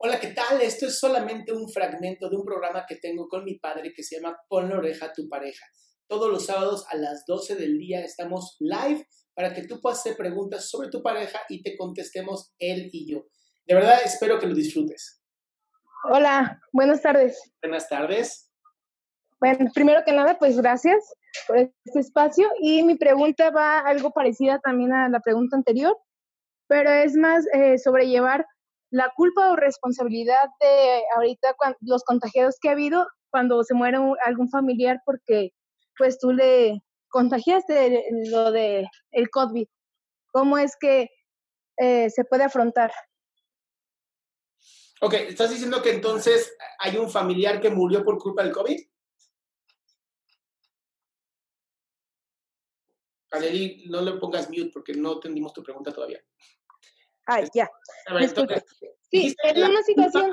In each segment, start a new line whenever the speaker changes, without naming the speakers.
Hola, ¿qué tal? Esto es solamente un fragmento de un programa que tengo con mi padre que se llama Pon la oreja a tu pareja. Todos los sábados a las 12 del día estamos live para que tú puedas hacer preguntas sobre tu pareja y te contestemos él y yo. De verdad, espero que lo disfrutes.
Hola, buenas tardes.
Buenas tardes.
Bueno, primero que nada, pues gracias por este espacio y mi pregunta va algo parecida también a la pregunta anterior, pero es más eh, sobrellevar la culpa o responsabilidad de ahorita los contagiados que ha habido cuando se muere algún familiar porque pues tú le contagiaste lo de el COVID. ¿Cómo es que eh, se puede afrontar?
Ok, ¿estás diciendo que entonces hay un familiar que murió por culpa del COVID? Aleli, no le pongas mute porque no entendimos tu pregunta todavía.
Ay, ya. sí, en una situación.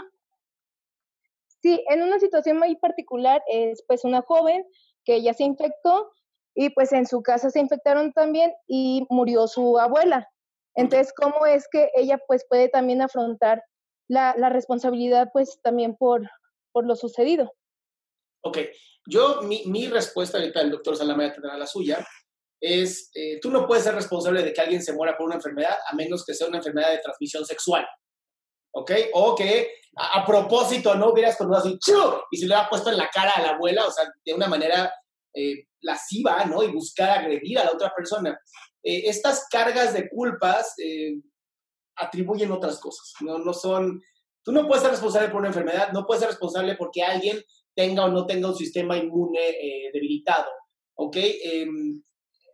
Sí, en una situación muy particular es pues una joven que ya se infectó y pues en su casa se infectaron también y murió su abuela. Entonces, ¿cómo es que ella pues puede también afrontar la, la responsabilidad pues también por, por lo sucedido?
Ok, yo mi, mi respuesta ahorita el doctor Salamaya tendrá la suya, es, eh, tú no puedes ser responsable de que alguien se muera por una enfermedad a menos que sea una enfermedad de transmisión sexual. ¿Ok? O que a, propósito no hubieras con así, y se le ha puesto en la cara a la abuela, o sea, de una manera eh, lasciva, ¿no? Y buscar agredir a la otra persona. Eh, estas cargas de culpas atribuyen otras cosas, ¿no? No son, tú no puedes ser responsable por una enfermedad, no puedes ser responsable porque alguien tenga o no tenga un sistema inmune debilitado, ¿ok? Em,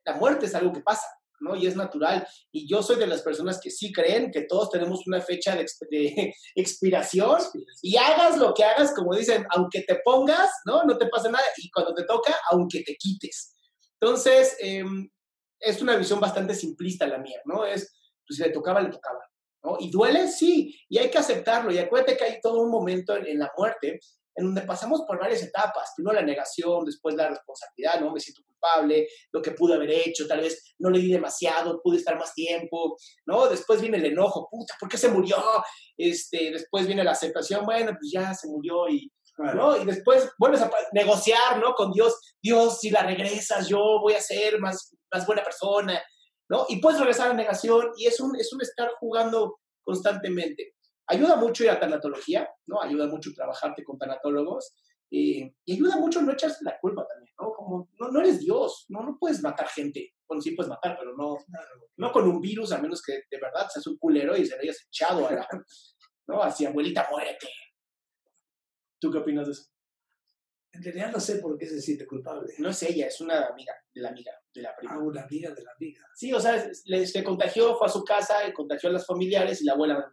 la muerte es algo que pasa, ¿no? Y es natural. Y yo soy de las personas que sí creen que todos tenemos una fecha de, expiración y hagas lo que hagas, como dicen, aunque te pongas, ¿no? No te pasa nada. Y cuando te toca, aunque te quites. Entonces, em, es una visión bastante simplista la mía, ¿no? Es, pues si le tocaba, le tocaba. ¿No? ¿Y duele? Sí, y hay que aceptarlo. Y acuérdate que hay todo un momento en, en la muerte en donde pasamos por varias etapas. Primero la negación, después la responsabilidad, ¿no? Me siento culpable, lo que pude haber hecho, tal vez no le di demasiado, pude estar más tiempo, ¿no? Después viene el enojo, puta, ¿por qué se murió? Este, después viene la aceptación, bueno, pues ya se murió y, ¿no? Y después vuelves a negociar, ¿no? Con Dios, Dios, si la regresas, yo voy a ser más, más buena persona, ¿no? Y puedes regresar a la negación y es un, es un estar jugando constantemente. Ayuda mucho ir a tanatología, ¿no? Ayuda mucho trabajarte con tanatólogos eh, y ayuda mucho no echarse la culpa también, ¿no? Como no, no eres Dios, ¿no? No puedes matar gente. Bueno, sí puedes matar, pero no, no con un virus, a menos que de verdad seas un culero y se lo hayas echado a la, ¿no? Así, abuelita, muérete. ¿Tú qué opinas de eso?
En realidad no sé por qué se siente culpable.
No es ella, es una amiga de la amiga, de la prima.
Ah, una amiga de la amiga.
Sí, o sea, le, se contagió, fue a su casa, contagió a las familiares y la abuela me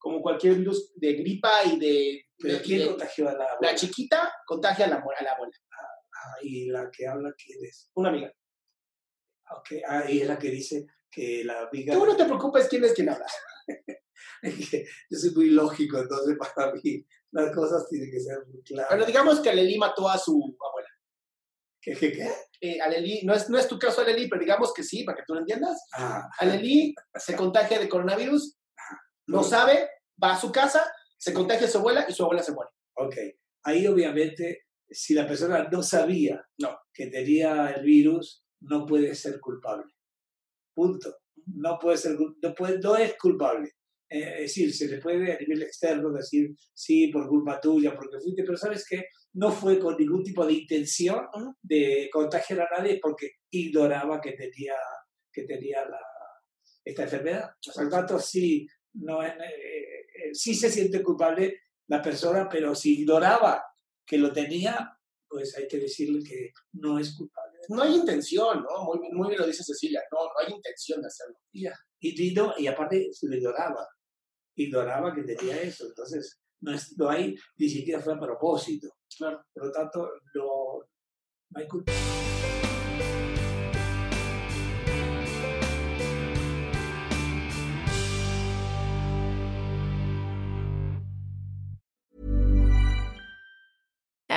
como cualquier virus de gripa y de...
¿Pero quién contagió a la abuela?
La chiquita contagia a la, a la abuela.
Ah, ¿y la que habla quién es?
Una amiga.
Ok, ah, y es la que dice que la amiga...
Tú no te preocupes quién es quien habla.
Yo soy muy lógico, entonces para mí las cosas tienen que ser muy claras.
Pero digamos que Leli mató a su abuela.
¿Qué, qué, qué?
Eh, Aleli, no es, no es tu caso, Aleli, pero digamos que sí, para que tú lo entiendas.
Ah,
Aleli se contagia de coronavirus, no sabe, va a su casa, se contagia a su abuela y su abuela se muere.
ok. Ahí obviamente, si la persona no sabía
No.
que tenía el virus, no puede ser culpable. Punto. No puede ser, no, puede, no es culpable. Eh, es decir, se le puede a nivel externo decir, sí, por culpa tuya, porque fuiste, pero sabes que no fue con ningún tipo de intención de contagiar a nadie porque ignoraba que tenía, que tenía la, esta enfermedad. Por lo tanto, sí, no, es- eh, eh, sí se siente culpable la persona, pero si ignoraba que lo tenía, pues hay que decirle que no es culpable.
No hay intención, ¿no? Muy, bien- muy bien lo dice Cecilia, no, no hay intención de hacerlo.
Ya. y, y no- y aparte se lo ignoraba, ignoraba que tenía eso, entonces no, es, no hay, ni siquiera fue a propósito.
Claro.
Por lo tanto, no, no hay culpa.